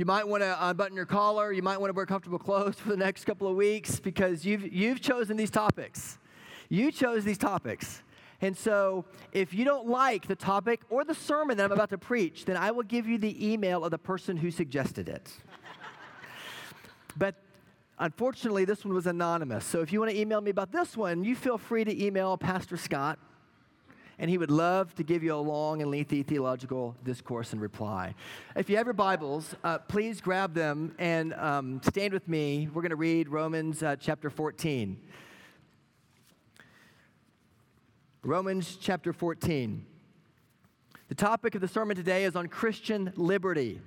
You might want to unbutton your collar. You might want to wear comfortable clothes for the next couple of weeks because you've, you've chosen these topics. You chose these topics. And so, if you don't like the topic or the sermon that I'm about to preach, then I will give you the email of the person who suggested it. but unfortunately, this one was anonymous. So, if you want to email me about this one, you feel free to email Pastor Scott and he would love to give you a long and lengthy theological discourse and reply. If you have your Bibles, uh, please grab them and um, stand with me. We're going to read Romans uh, chapter 14. Romans chapter 14. The topic of the sermon today is on Christian liberty.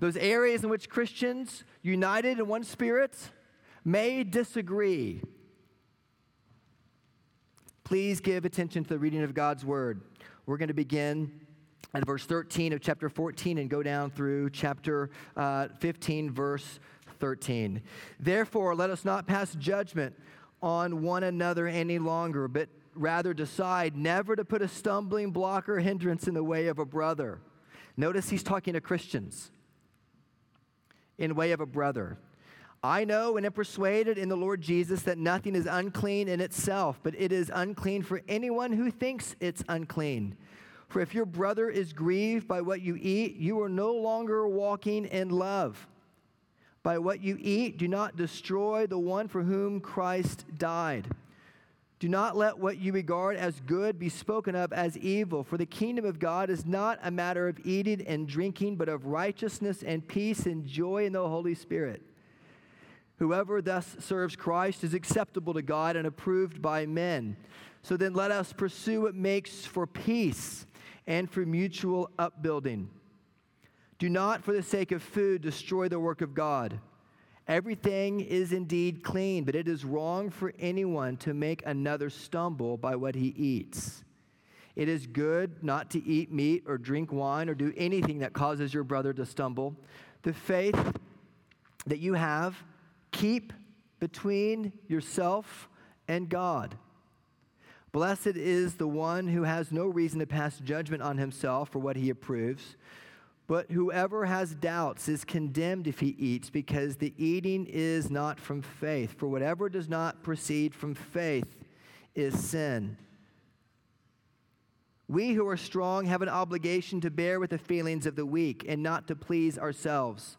Those areas in which Christians, united in one spirit, may disagree Please give attention to the reading of God's word. We're going to begin at verse 13 of chapter 14 and go down through chapter uh, 15, verse 13. Therefore, let us not pass judgment on one another any longer, but rather decide never to put a stumbling block or hindrance in the way of a brother. Notice he's talking to Christians in way of a brother. I know and am persuaded in the Lord Jesus that nothing is unclean in itself, but it is unclean for anyone who thinks it's unclean. For if your brother is grieved by what you eat, you are no longer walking in love. By what you eat, do not destroy the one for whom Christ died. Do not let what you regard as good be spoken of as evil, for the kingdom of God is not a matter of eating and drinking, but of righteousness and peace and joy in the Holy Spirit. Whoever thus serves Christ is acceptable to God and approved by men. So then let us pursue what makes for peace and for mutual upbuilding. Do not, for the sake of food, destroy the work of God. Everything is indeed clean, but it is wrong for anyone to make another stumble by what he eats. It is good not to eat meat or drink wine or do anything that causes your brother to stumble. The faith that you have, keep between yourself and God. Blessed is the one who has no reason to pass judgment on himself for what he approves. But whoever has doubts is condemned if he eats, because the eating is not from faith. For whatever does not proceed from faith is sin. We who are strong have an obligation to bear with the feelings of the weak and not to please ourselves.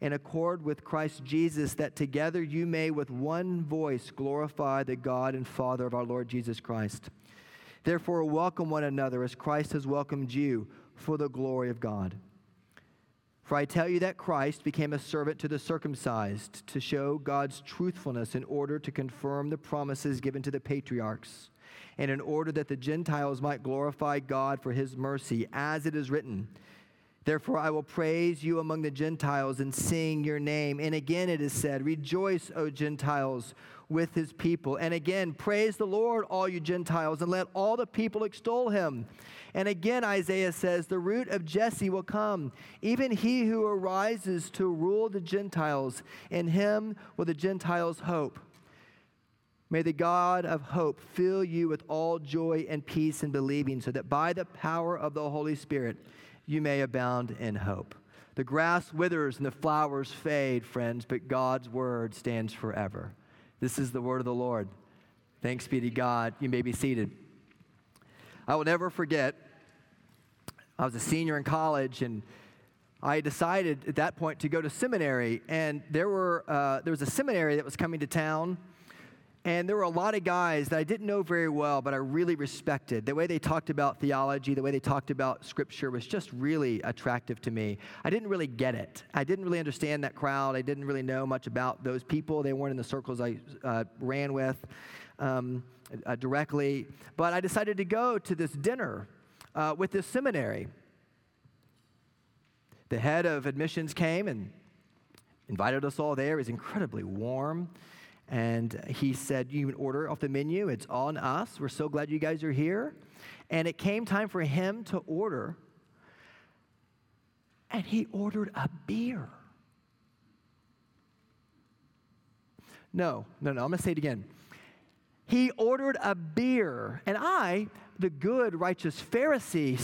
in accord with Christ Jesus, that together you may with one voice glorify the God and Father of our Lord Jesus Christ. Therefore, welcome one another as Christ has welcomed you for the glory of God. For I tell you that Christ became a servant to the circumcised to show God's truthfulness in order to confirm the promises given to the patriarchs, and in order that the Gentiles might glorify God for his mercy, as it is written. Therefore, I will praise you among the Gentiles and sing your name. And again, it is said, Rejoice, O Gentiles, with his people. And again, praise the Lord, all you Gentiles, and let all the people extol him. And again, Isaiah says, The root of Jesse will come, even he who arises to rule the Gentiles. In him will the Gentiles hope. May the God of hope fill you with all joy and peace in believing, so that by the power of the Holy Spirit, you may abound in hope. The grass withers and the flowers fade, friends, but God's word stands forever. This is the word of the Lord. Thanks be to God. You may be seated. I will never forget, I was a senior in college and I decided at that point to go to seminary. And there, were, uh, there was a seminary that was coming to town and there were a lot of guys that I didn't know very well, but I really respected. The way they talked about theology, the way they talked about scripture was just really attractive to me. I didn't really get it. I didn't really understand that crowd. I didn't really know much about those people. They weren't in the circles I uh, ran with um, uh, directly. But I decided to go to this dinner uh, with this seminary. The head of admissions came and invited us all there. It was incredibly warm And he said, You can order off the menu. It's on us. We're so glad you guys are here. And it came time for him to order. And he ordered a beer. No, no, no. I'm going to say it again. He ordered a beer. And I, the good, righteous Pharisee,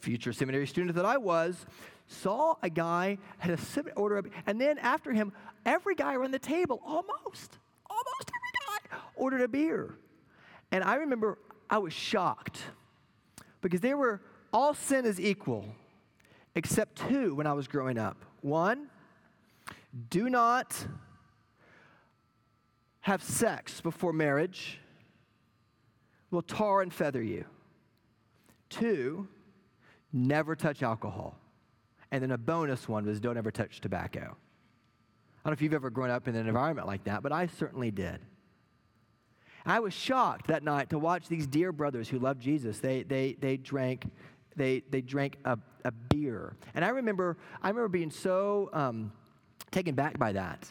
future seminary student that I was, saw a guy had a order of, and then after him, every guy around the table, almost, almost every guy, ordered a beer. And I remember I was shocked because they were all sin is equal, except two when I was growing up. One, do not have sex before marriage will tar and feather you. Two, never touch alcohol. And then a bonus one was don't ever touch tobacco. I don't know if you've ever grown up in an environment like that, but I certainly did. I was shocked that night to watch these dear brothers who loved Jesus. They, they, they drank, they, they drank a, a beer. And I remember, I remember being so um, taken back by that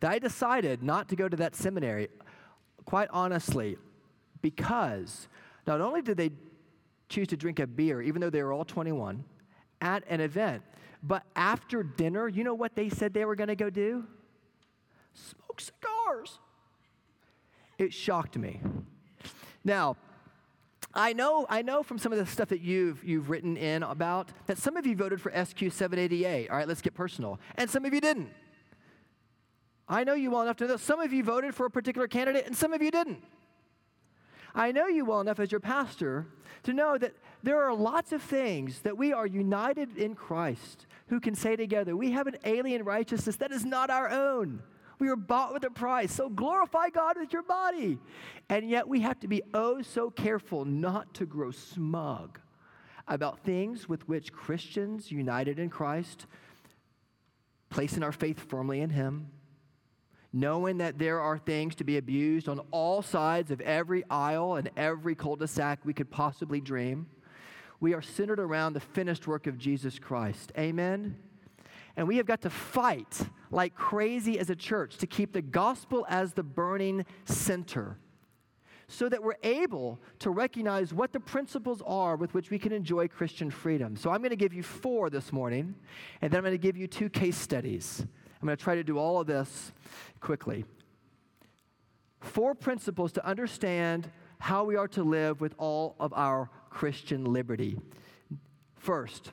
that I decided not to go to that seminary, quite honestly, because not only did they choose to drink a beer, even though they were all 21, at an event. But after dinner, you know what they said they were going to go do? Smoke cigars. It shocked me. Now, I know, I know from some of the stuff that you've, you've written in about that some of you voted for SQ 788. All right, let's get personal. And some of you didn't. I know you well enough to know some of you voted for a particular candidate and some of you didn't. I know you well enough as your pastor to know that there are lots of things that we are united in Christ who can say together, we have an alien righteousness that is not our own. We are bought with a price. So glorify God with your body. And yet we have to be oh so careful not to grow smug about things with which Christians united in Christ, placing our faith firmly in Him, knowing that there are things to be abused on all sides of every aisle and every cul de sac we could possibly dream. We are centered around the finished work of Jesus Christ. Amen? And we have got to fight like crazy as a church to keep the gospel as the burning center so that we're able to recognize what the principles are with which we can enjoy Christian freedom. So I'm going to give you four this morning, and then I'm going to give you two case studies. I'm going to try to do all of this quickly. Four principles to understand how we are to live with all of our Christian liberty. First,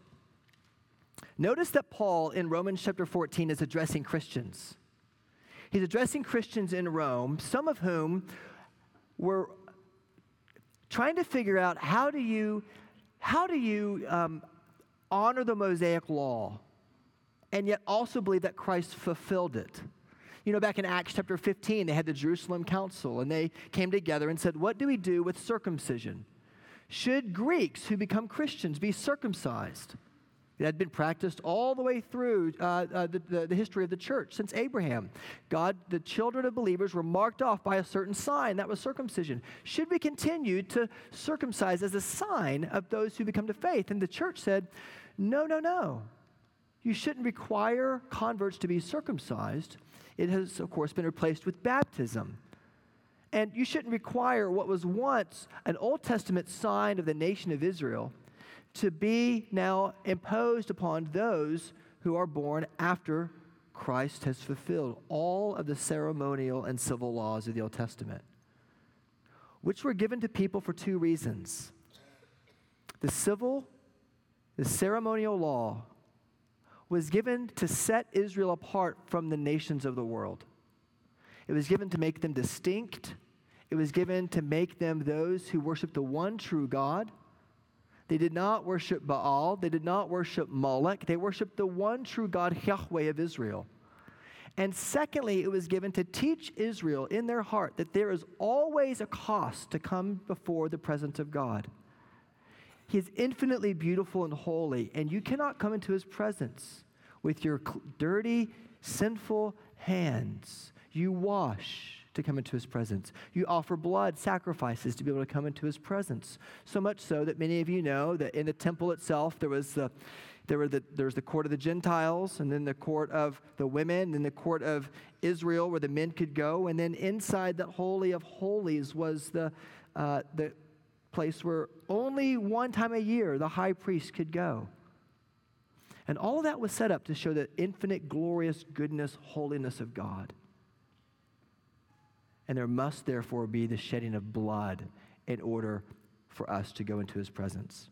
notice that Paul in Romans chapter 14 is addressing Christians. He's addressing Christians in Rome, some of whom were trying to figure out how do you, how do you um, honor the Mosaic law? And yet also believe that Christ fulfilled it. You know, back in Acts chapter 15, they had the Jerusalem Council, and they came together and said, What do we do with circumcision? Should Greeks who become Christians be circumcised? It had been practiced all the way through uh, uh, the, the, the, history of the church since Abraham. God, the children of believers were marked off by a certain sign that was circumcision. Should we continue to circumcise as a sign of those who become to faith? And the church said, no, no, no. You shouldn't require converts to be circumcised. It has, of course, been replaced with baptism. And you shouldn't require what was once an Old Testament sign of the nation of Israel to be now imposed upon those who are born after Christ has fulfilled all of the ceremonial and civil laws of the Old Testament, which were given to people for two reasons. The civil, the ceremonial law was given to set Israel apart from the nations of the world. It was given to make them distinct. It was given to make them those who worship the one true God. They did not worship Baal. They did not worship Moloch. They worshiped the one true God, Yahweh of Israel. And secondly, it was given to teach Israel in their heart that there is always a cost to come before the presence of God. He is infinitely beautiful and holy, and you cannot come into his presence with your dirty, sinful hands. You wash to come into his presence. You offer blood sacrifices to be able to come into his presence. So much so that many of you know that in the temple itself, there was the There were the, there's the court of the Gentiles, and then the court of the women, and the court of Israel where the men could go. And then inside the Holy of Holies was the, uh, the place where only one time a year the high priest could go. And all of that was set up to show the infinite, glorious goodness, holiness of God. And there must therefore be the shedding of blood in order for us to go into his presence.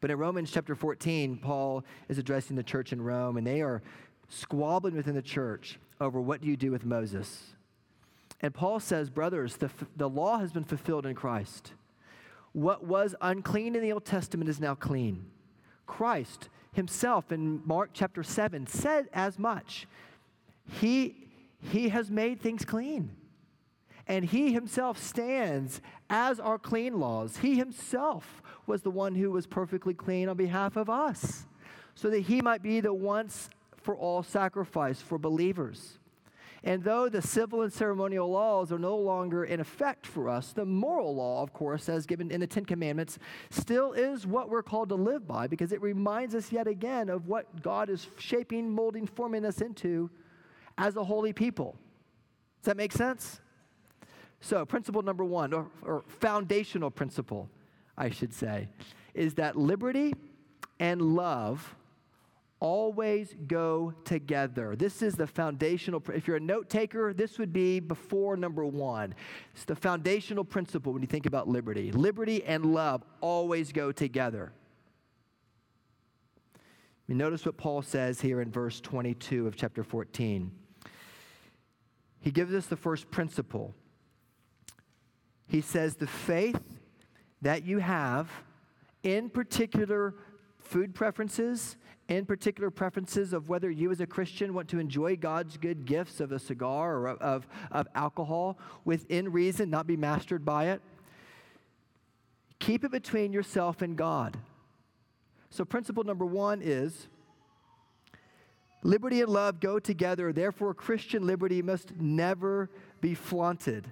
But in Romans chapter 14, Paul is addressing the church in Rome, and they are squabbling within the church over what do you do with Moses. And Paul says, Brothers, the, the law has been fulfilled in Christ. What was unclean in the Old Testament is now clean. Christ himself in Mark chapter 7 said as much. He, he has made things clean. And he himself stands as our clean laws. He himself was the one who was perfectly clean on behalf of us, so that he might be the once for all sacrifice for believers. And though the civil and ceremonial laws are no longer in effect for us, the moral law, of course, as given in the Ten Commandments, still is what we're called to live by because it reminds us yet again of what God is shaping, molding, forming us into as a holy people. Does that make sense? So, principle number one, or, or foundational principle, I should say, is that liberty and love always go together. This is the foundational. If you're a note taker, this would be before number one. It's the foundational principle when you think about liberty. Liberty and love always go together. You notice what Paul says here in verse 22 of chapter 14. He gives us the first principle he says, The faith that you have, in particular food preferences, in particular preferences of whether you as a Christian want to enjoy God's good gifts of a cigar or of, of alcohol within reason, not be mastered by it. Keep it between yourself and God. So, principle number one is liberty and love go together. Therefore, Christian liberty must never be flaunted.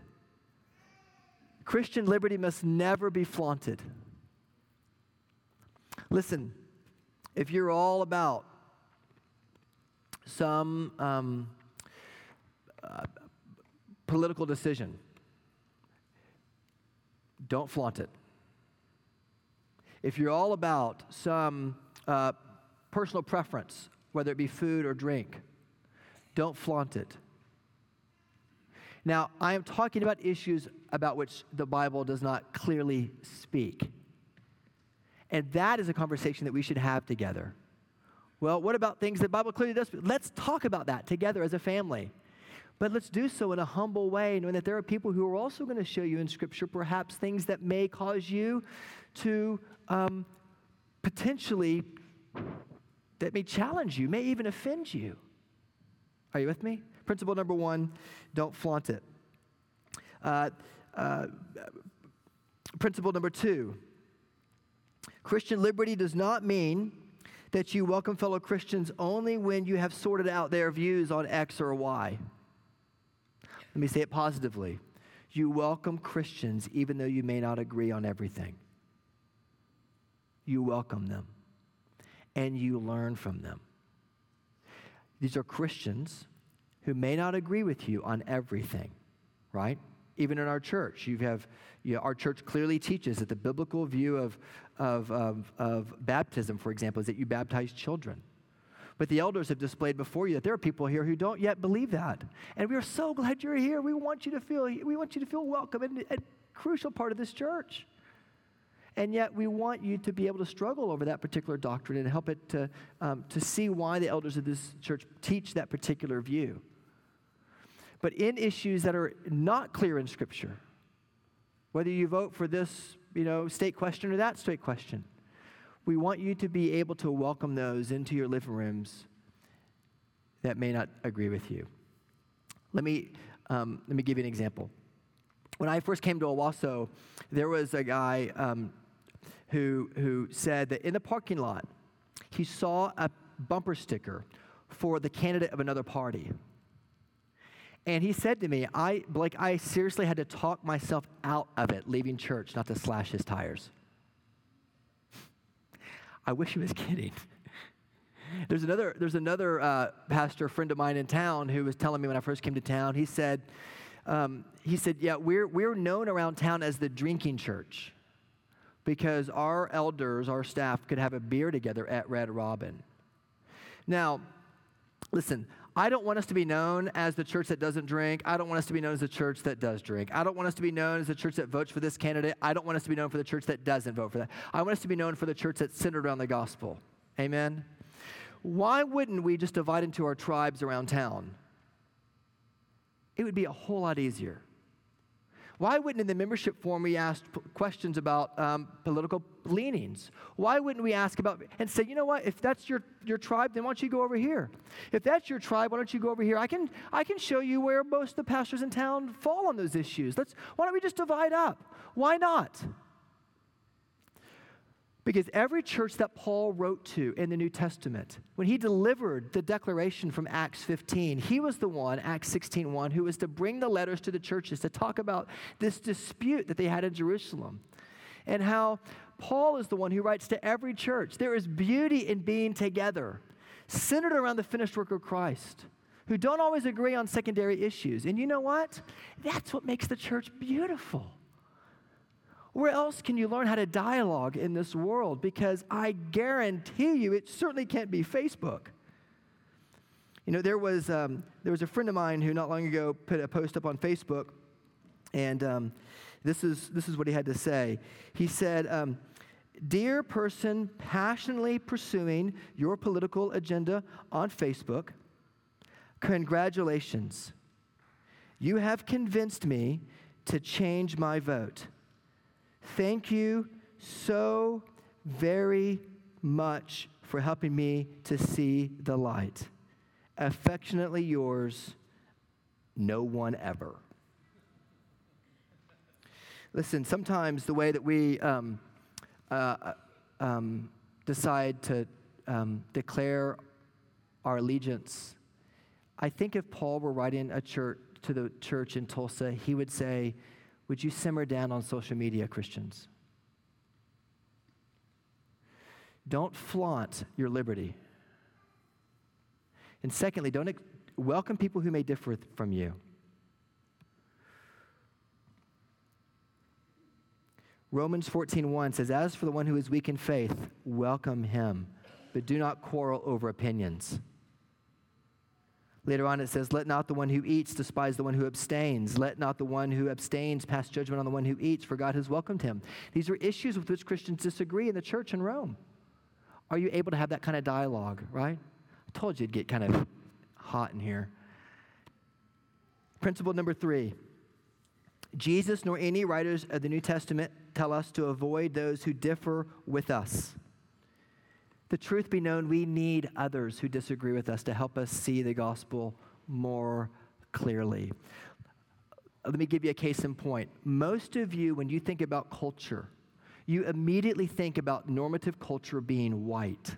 Christian liberty must never be flaunted. Listen, if you're all about some um, uh, political decision, don't flaunt it. If you're all about some uh, personal preference, whether it be food or drink, don't flaunt it. Now, I am talking about issues about which the Bible does not clearly speak. And that is a conversation that we should have together. Well, what about things that the Bible clearly does? Let's talk about that together as a family. But let's do so in a humble way, knowing that there are people who are also going to show you in Scripture perhaps things that may cause you to um, potentially, that may challenge you, may even offend you. Are you with me? Principle number one don't flaunt it. Uh, uh, principle number two Christian liberty does not mean that you welcome fellow Christians only when you have sorted out their views on X or Y. Let me say it positively. You welcome Christians even though you may not agree on everything. You welcome them and you learn from them. These are Christians who may not agree with you on everything, right? Even in our church, you have you know, our church clearly teaches that the biblical view of, of, of, of baptism, for example, is that you baptize children. But the elders have displayed before you that there are people here who don't yet believe that. And we are so glad you're here. We want you to feel, we want you to feel welcome and a crucial part of this church. And yet, we want you to be able to struggle over that particular doctrine and help it to, um, to see why the elders of this church teach that particular view. But in issues that are not clear in Scripture, whether you vote for this you know, state question or that state question, we want you to be able to welcome those into your living rooms that may not agree with you. Let me, um, let me give you an example. When I first came to Owasso, there was a guy um, who, who said that in the parking lot, he saw a bumper sticker for the candidate of another party. And he said to me, I, Blake, I seriously had to talk myself out of it, leaving church, not to slash his tires. I wish he was kidding. There's another, there's another uh, pastor friend of mine in town who was telling me when I first came to town. He said, um, he said, yeah, we're, we're known around town as the drinking church because our elders, our staff, could have a beer together at Red Robin. Now, listen, I don't want us to be known as the church that doesn't drink. I don't want us to be known as the church that does drink. I don't want us to be known as the church that votes for this candidate. I don't want us to be known for the church that doesn't vote for that. I want us to be known for the church that's centered around the gospel. Amen? Why wouldn't we just divide into our tribes around town? It would be a whole lot easier. Why wouldn't in the membership form we ask p- questions about um, political leanings? Why wouldn't we ask about and say, you know what, if that's your, your tribe, then why don't you go over here? If that's your tribe, why don't you go over here? I can, I can show you where most of the pastors in town fall on those issues. Let's, why don't we just divide up? Why not? Because every church that Paul wrote to in the New Testament, when he delivered the declaration from Acts 15, he was the one, Acts 16 1, who was to bring the letters to the churches to talk about this dispute that they had in Jerusalem. And how Paul is the one who writes to every church there is beauty in being together, centered around the finished work of Christ, who don't always agree on secondary issues. And you know what? That's what makes the church beautiful. Where else can you learn how to dialogue in this world? Because I guarantee you, it certainly can't be Facebook. You know, there was, um, there was a friend of mine who not long ago put a post up on Facebook, and um, this, is, this is what he had to say. He said, um, Dear person passionately pursuing your political agenda on Facebook, congratulations. You have convinced me to change my vote. Thank you so very much for helping me to see the light. Affectionately yours, no one ever. Listen, sometimes the way that we um, uh, um, decide to um, declare our allegiance, I think if Paul were writing a church to the church in Tulsa, he would say, would you simmer down on social media, Christians? Don't flaunt your liberty. And secondly, don't ex- welcome people who may differ from you. Romans 14:1 says, "As for the one who is weak in faith, welcome him, but do not quarrel over opinions." Later on, it says, Let not the one who eats despise the one who abstains. Let not the one who abstains pass judgment on the one who eats, for God has welcomed him. These are issues with which Christians disagree in the church in Rome. Are you able to have that kind of dialogue, right? I told you it'd get kind of hot in here. Principle number three Jesus nor any writers of the New Testament tell us to avoid those who differ with us. The truth be known, we need others who disagree with us to help us see the gospel more clearly. Let me give you a case in point. Most of you, when you think about culture, you immediately think about normative culture being white.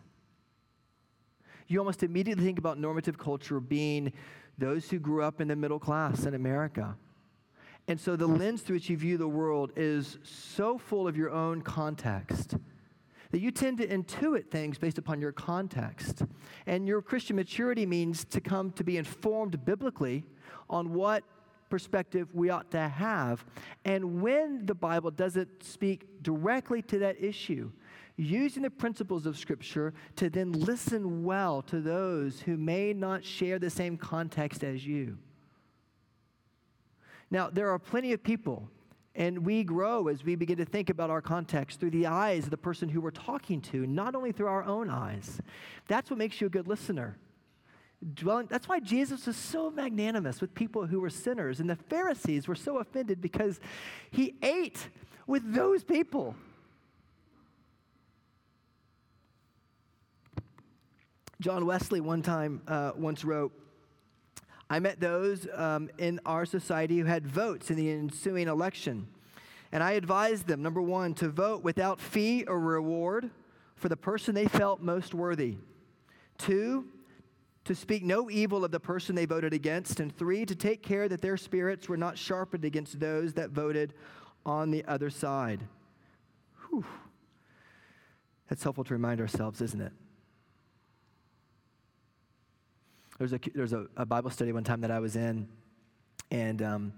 You almost immediately think about normative culture being those who grew up in the middle class in America. And so the lens through which you view the world is so full of your own context that you tend to intuit things based upon your context. And your Christian maturity means to come to be informed biblically on what perspective we ought to have. And when the Bible doesn't speak directly to that issue, using the principles of Scripture to then listen well to those who may not share the same context as you. Now, there are plenty of people and we grow as we begin to think about our context through the eyes of the person who we're talking to, not only through our own eyes. That's what makes you a good listener. Dwelling, that's why Jesus was so magnanimous with people who were sinners. And the Pharisees were so offended because he ate with those people. John Wesley one time uh, once wrote, I met those um, in our society who had votes in the ensuing election. And I advised them, number one, to vote without fee or reward for the person they felt most worthy. Two, to speak no evil of the person they voted against. And three, to take care that their spirits were not sharpened against those that voted on the other side. Whew. That's helpful to remind ourselves, isn't it? There's a, there's a, a Bible study one time that I was in, and um,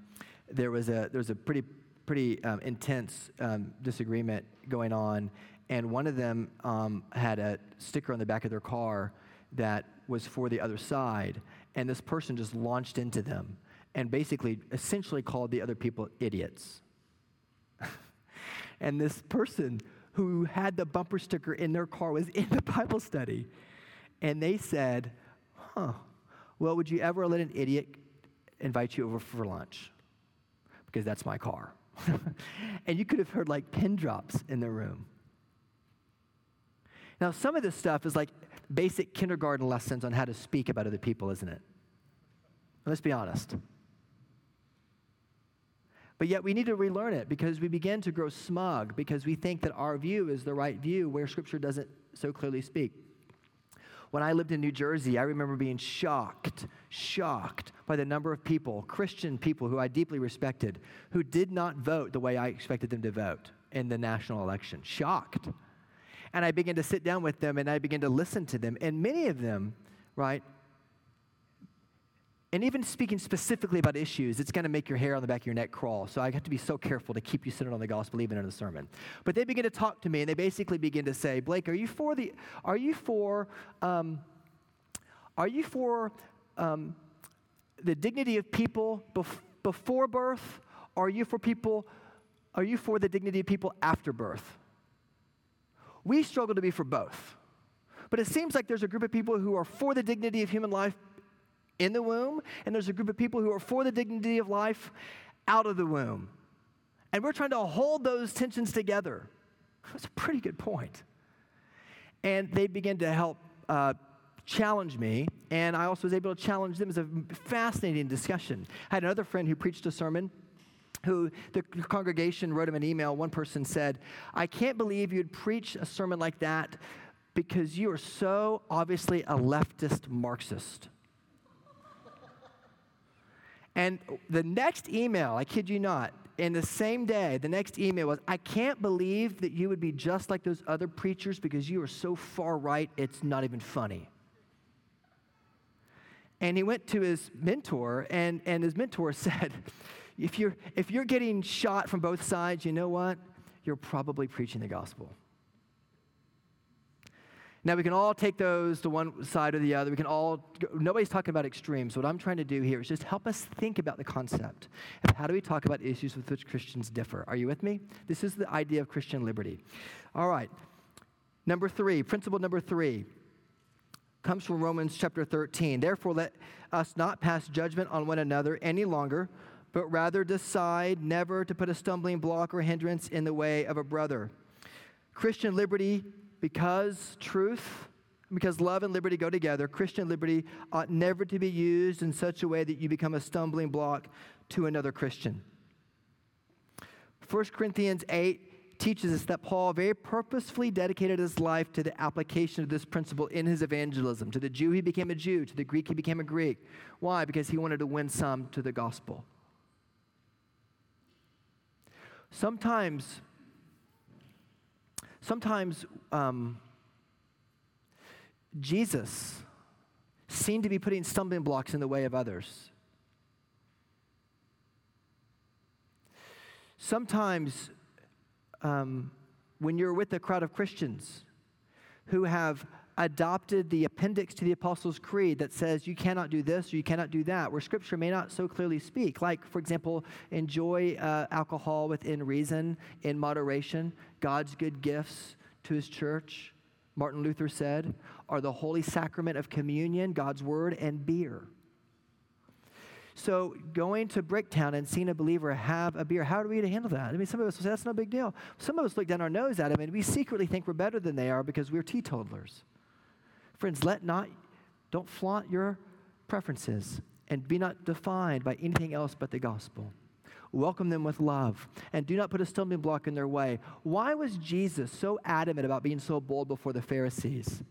there was a, there was a pretty, pretty um, intense um, disagreement going on, and one of them um, had a sticker on the back of their car that was for the other side, and this person just launched into them and basically, essentially called the other people idiots. and this person who had the bumper sticker in their car was in the Bible study, and they said, Huh, well, would you ever let an idiot invite you over for lunch? Because that's my car. and you could have heard like pin drops in the room. Now, some of this stuff is like basic kindergarten lessons on how to speak about other people, isn't it? Let's be honest. But yet we need to relearn it because we begin to grow smug because we think that our view is the right view where Scripture doesn't so clearly speak. When I lived in New Jersey, I remember being shocked, shocked by the number of people, Christian people who I deeply respected, who did not vote the way I expected them to vote in the national election. Shocked. And I began to sit down with them and I began to listen to them. And many of them, right, and even speaking specifically about issues, it's going to make your hair on the back of your neck crawl. So I have to be so careful to keep you centered on the gospel even in the sermon. But they begin to talk to me, and they basically begin to say, "Blake, are you for the? Are you for? Um, are you for um, the dignity of people bef- before birth? Or are you for people? Are you for the dignity of people after birth? We struggle to be for both." But it seems like there's a group of people who are for the dignity of human life in the womb, and there's a group of people who are for the dignity of life out of the womb. And we're trying to hold those tensions together. That's a pretty good point. And they began to help uh, challenge me, and I also was able to challenge them. Was a fascinating discussion. I had another friend who preached a sermon who the congregation wrote him an email. One person said, I can't believe you'd preach a sermon like that because you are so obviously a leftist Marxist. And the next email, I kid you not, in the same day, the next email was, I can't believe that you would be just like those other preachers because you are so far right, it's not even funny. And he went to his mentor, and, and his mentor said, if you're, if you're getting shot from both sides, you know what? You're probably preaching the gospel. Now, we can all take those to one side or the other. We can all, nobody's talking about extremes. What I'm trying to do here is just help us think about the concept of how do we talk about issues with which Christians differ. Are you with me? This is the idea of Christian liberty. All right. Number three, principle number three comes from Romans chapter 13. Therefore, let us not pass judgment on one another any longer, but rather decide never to put a stumbling block or hindrance in the way of a brother. Christian liberty because truth, because love and liberty go together, Christian liberty ought never to be used in such a way that you become a stumbling block to another Christian. 1 Corinthians 8 teaches us that Paul very purposefully dedicated his life to the application of this principle in his evangelism. To the Jew, he became a Jew. To the Greek, he became a Greek. Why? Because he wanted to win some to the gospel. Sometimes Sometimes um, Jesus seemed to be putting stumbling blocks in the way of others. Sometimes, um, when you're with a crowd of Christians who have adopted the appendix to the Apostles' Creed that says you cannot do this or you cannot do that, where Scripture may not so clearly speak. Like, for example, enjoy uh, alcohol within reason, in moderation, God's good gifts to His church, Martin Luther said, are the holy sacrament of communion, God's word, and beer. So going to Bricktown and seeing a believer have a beer, how are we to handle that? I mean, some of us will say that's no big deal. Some of us look down our nose at him and we secretly think we're better than they are because we're teetotalers. Friends, let not, don't flaunt your preferences and be not defined by anything else but the gospel. Welcome them with love and do not put a stumbling block in their way. Why was Jesus so adamant about being so bold before the Pharisees?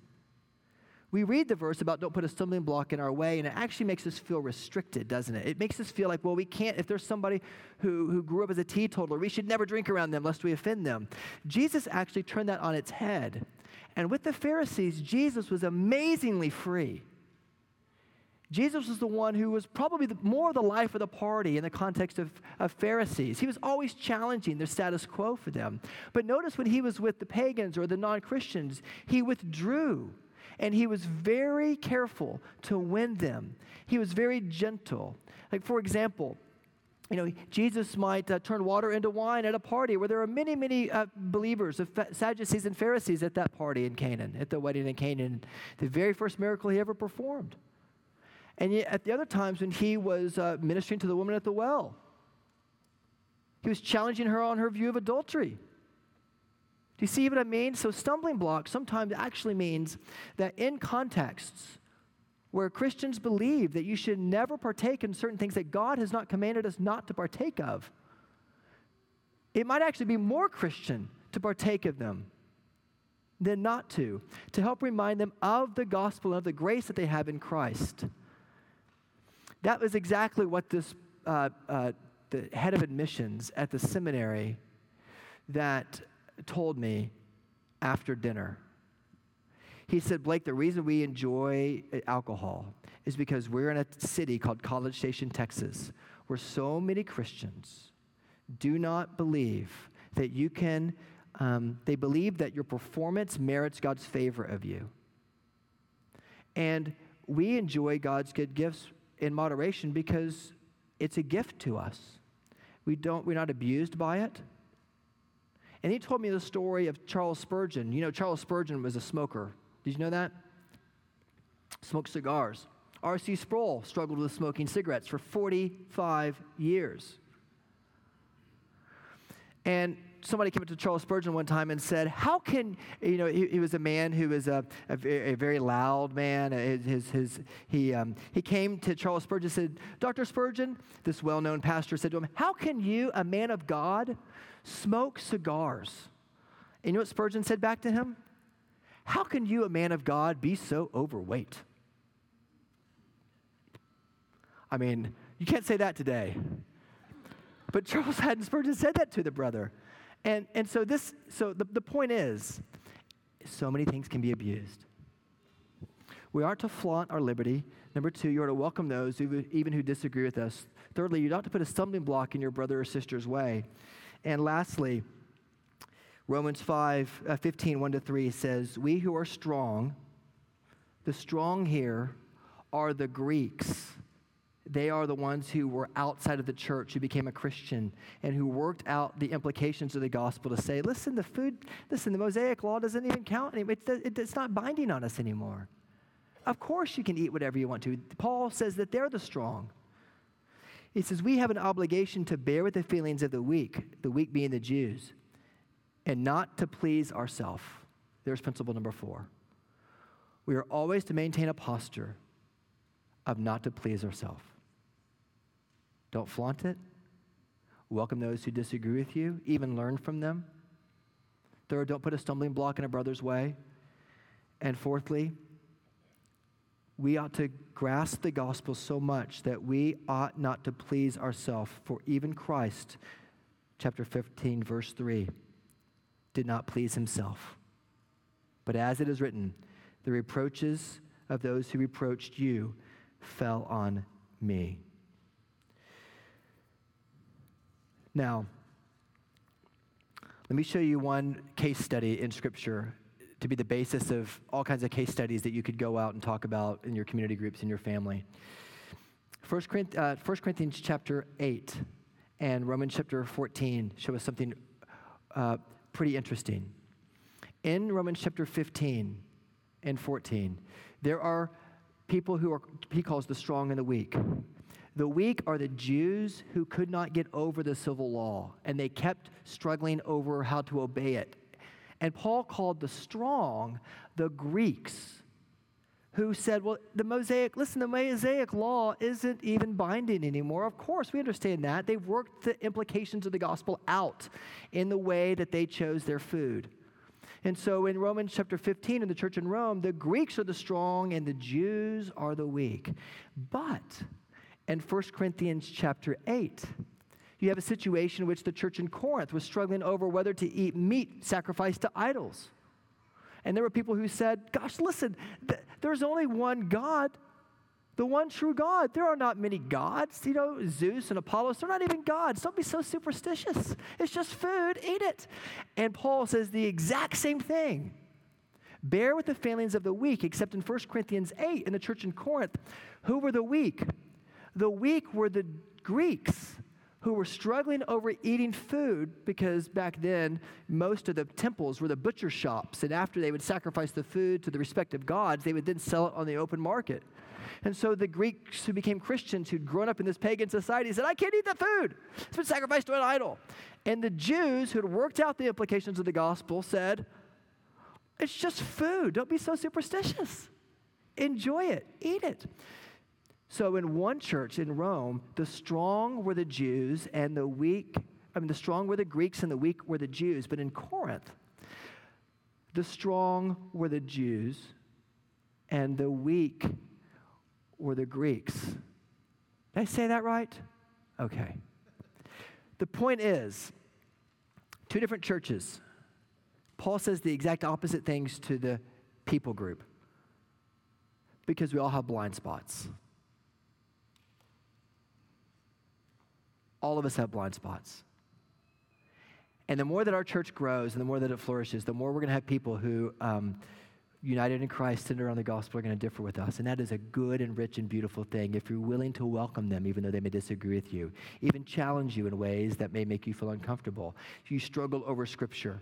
We read the verse about don't put a stumbling block in our way, and it actually makes us feel restricted, doesn't it? It makes us feel like, well, we can't, if there's somebody who, who grew up as a teetotaler, we should never drink around them lest we offend them. Jesus actually turned that on its head. And with the Pharisees, Jesus was amazingly free. Jesus was the one who was probably the, more the life of the party in the context of, of Pharisees. He was always challenging the status quo for them. But notice when he was with the pagans or the non Christians, he withdrew and he was very careful to win them. He was very gentle. Like, for example, you know, Jesus might uh, turn water into wine at a party where there are many, many uh, believers of Sadducees and Pharisees at that party in Canaan, at the wedding in Canaan, the very first miracle he ever performed. And yet, at the other times when he was uh, ministering to the woman at the well, he was challenging her on her view of adultery. Do you see what I mean? So, stumbling block sometimes actually means that in contexts where Christians believe that you should never partake in certain things that God has not commanded us not to partake of, it might actually be more Christian to partake of them than not to, to help remind them of the gospel and of the grace that they have in Christ. That was exactly what this, uh, uh, the head of admissions at the seminary that told me after dinner. He said, Blake, the reason we enjoy uh, alcohol is because we're in a city called College Station, Texas, where so many Christians do not believe that you can, um, they believe that your performance merits God's favor of you. And we enjoy God's good gifts in moderation because it's a gift to us. We don't, we're not abused by it. And he told me the story of Charles Spurgeon. You know, Charles Spurgeon was a smoker. Did you know that? Smoked cigars. R.C. Sproul struggled with smoking cigarettes for 45 years. And somebody came up to Charles Spurgeon one time and said, How can, you know, he, he was a man who was a, a, a very loud man. His, his, he, um, he came to Charles Spurgeon and said, Dr. Spurgeon, this well known pastor said to him, How can you, a man of God, smoke cigars? And you know what Spurgeon said back to him? How can you, a man of God, be so overweight? I mean, you can't say that today. But Charles Haddon Spurgeon said that to the brother. And, and so this, so the, the point is, so many things can be abused. We aren't to flaunt our liberty. Number two, you are to welcome those who, even who disagree with us. Thirdly, you're not to put a stumbling block in your brother or sister's way. And lastly, Romans 5, uh, 15, 1 to 3 says, We who are strong, the strong here are the Greeks they are the ones who were outside of the church, who became a Christian, and who worked out the implications of the gospel to say, listen, the food, listen, the Mosaic law doesn't even count anymore. It's, it's not binding on us anymore. Of course, you can eat whatever you want to. Paul says that they're the strong. He says, We have an obligation to bear with the feelings of the weak, the weak being the Jews, and not to please ourselves. There's principle number four. We are always to maintain a posture of not to please ourselves. Don't flaunt it. Welcome those who disagree with you, even learn from them. Third, don't put a stumbling block in a brother's way. And fourthly, we ought to grasp the gospel so much that we ought not to please ourselves, for even Christ, chapter 15, verse 3, did not please himself. But as it is written, the reproaches of those who reproached you fell on me. Now, let me show you one case study in Scripture to be the basis of all kinds of case studies that you could go out and talk about in your community groups, in your family. 1 uh, Corinthians chapter 8 and Romans chapter 14 show us something uh, pretty interesting. In Romans chapter 15 and 14, there are people who are, he calls the strong and the weak. The weak are the Jews who could not get over the civil law, and they kept struggling over how to obey it. And Paul called the strong the Greeks, who said, Well, the Mosaic, listen, the Mosaic law isn't even binding anymore. Of course, we understand that. They've worked the implications of the gospel out in the way that they chose their food. And so in Romans chapter 15, in the church in Rome, the Greeks are the strong and the Jews are the weak. But in 1 Corinthians chapter 8. You have a situation in which the church in Corinth was struggling over whether to eat meat sacrificed to idols. And there were people who said, Gosh, listen, th- there's only one God. the one true God. There are not many gods. You know, Zeus and Apollos, they're not even gods. Don't be so superstitious. It's just food, eat it. And Paul says the exact same thing. Bear with the failings of the weak, except in 1 Corinthians 8 in the church in Corinth. Who were the weak? The weak were the Greeks who were struggling over eating food because back then most of the temples were the butcher shops. And after they would sacrifice the food to the respective gods, they would then sell it on the open market. And so the Greeks who became Christians, who'd grown up in this pagan society, said, I can't eat that food. It's been sacrificed to an idol. And the Jews who had worked out the implications of the gospel said, It's just food. Don't be so superstitious. Enjoy it, eat it. So in one church in Rome, the strong were the Jews and the weak, I mean, the strong were the Greeks and the weak were the Jews. But in Corinth, the strong were the Jews and the weak were the Greeks. Did I say that right? Okay. The point is, two different churches. Paul says the exact opposite things to the people group because we all have blind spots. All of us have blind spots. And the more that our church grows and the more that it flourishes, the more we're going to have people who, um, united in Christ, centered around the gospel, are going to differ with us. And that is a good and rich and beautiful thing if you're willing to welcome them, even though they may disagree with you, even challenge you in ways that may make you feel uncomfortable. If you struggle over Scripture,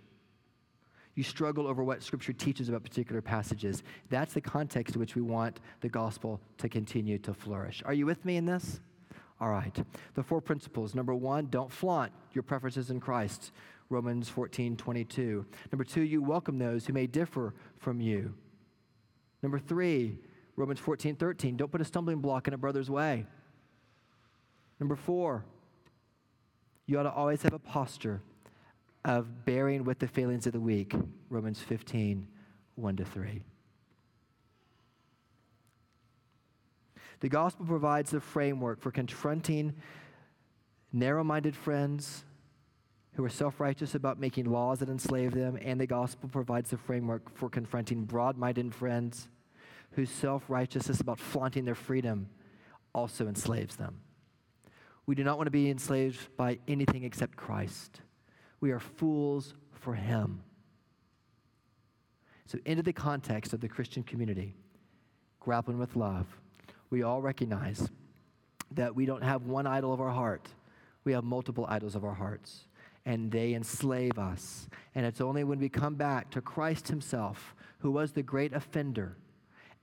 you struggle over what Scripture teaches about particular passages. That's the context in which we want the gospel to continue to flourish. Are you with me in this? All right. The four principles. Number one, don't flaunt your preferences in Christ. Romans 14, 22. Number two, you welcome those who may differ from you. Number three, Romans 14, 13. Don't put a stumbling block in a brother's way. Number four, you ought to always have a posture of bearing with the failings of the weak. Romans 15, 1 to 3. The gospel provides the framework for confronting narrow minded friends who are self righteous about making laws that enslave them, and the gospel provides the framework for confronting broad minded friends whose self righteousness about flaunting their freedom also enslaves them. We do not want to be enslaved by anything except Christ. We are fools for Him. So, into the context of the Christian community, grappling with love we all recognize that we don't have one idol of our heart, we have multiple idols of our hearts, and they enslave us. And it's only when we come back to Christ Himself, who was the great offender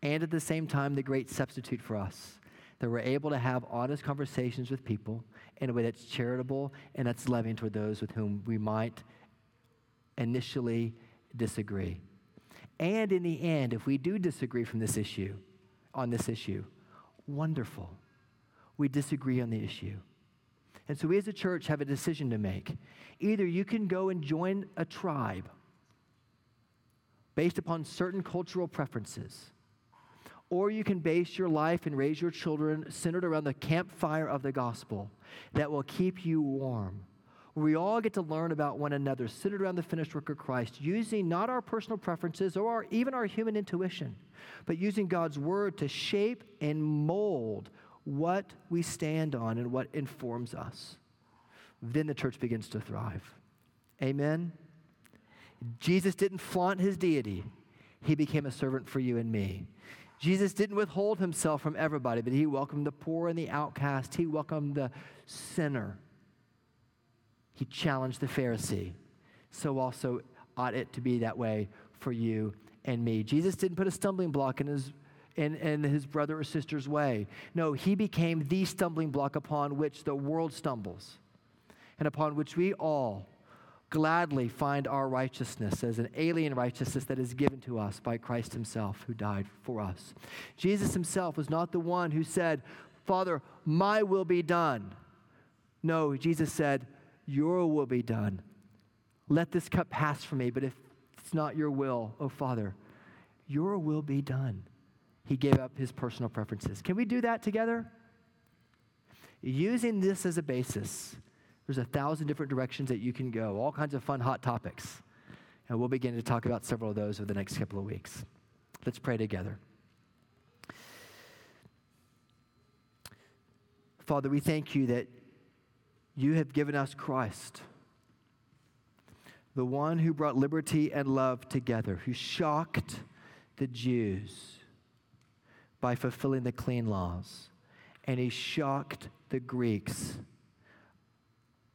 and at the same time the great substitute for us, that we're able to have honest conversations with people in a way that's charitable and that's loving toward those with whom we might initially disagree. And in the end, if we do disagree from this issue, on this issue, wonderful. We disagree on the issue. And so we as a church have a decision to make. Either you can go and join a tribe based upon certain cultural preferences, or you can base your life and raise your children centered around the campfire of the gospel that will keep you warm. We all get to learn about one another, centered around the finished work of Christ, using not our personal preferences or our, even our human intuition, but using God's word to shape and mold what we stand on and what informs us. Then the church begins to thrive. Amen? Jesus didn't flaunt his deity, he became a servant for you and me. Jesus didn't withhold himself from everybody, but he welcomed the poor and the outcast, he welcomed the sinner. He challenged the Pharisee. So also ought it to be that way for you and me. Jesus didn't put a stumbling block in his in, in his brother or sister's way. No, he became the stumbling block upon which the world stumbles and upon which we all gladly find our righteousness as an alien righteousness that is given to us by Christ himself who died for us. Jesus himself was not the one who said, Father, my will be done. No, Jesus said, Your will be done. Let this cup pass from me, but if it's not your will, oh Father. Your will be done. He gave up his personal preferences. Can we do that together? Using this as a basis, there's a thousand different directions that you can go, all kinds of fun, hot topics. And we'll begin to talk about several of those over the next couple of weeks. Let's pray together. Father, we thank you that you have given us Christ, the one who brought liberty and love together, who shocked the Jews by fulfilling the clean laws, and he shocked the Greeks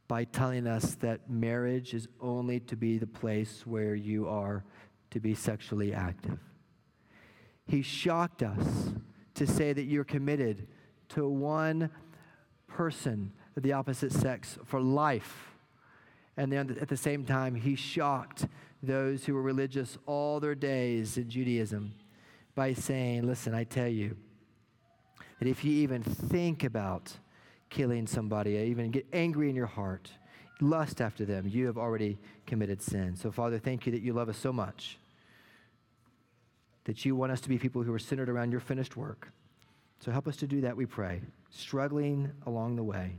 by telling us that marriage is only to be the place where you are to be sexually active. He shocked us to say that you're committed to one person the opposite sex for life. And then at the same time, he shocked those who were religious all their days in Judaism by saying, Listen, I tell you, that if you even think about killing somebody, even get angry in your heart, lust after them, you have already committed sin. So, Father, thank you that you love us so much, that you want us to be people who are centered around your finished work. So, help us to do that, we pray, struggling along the way.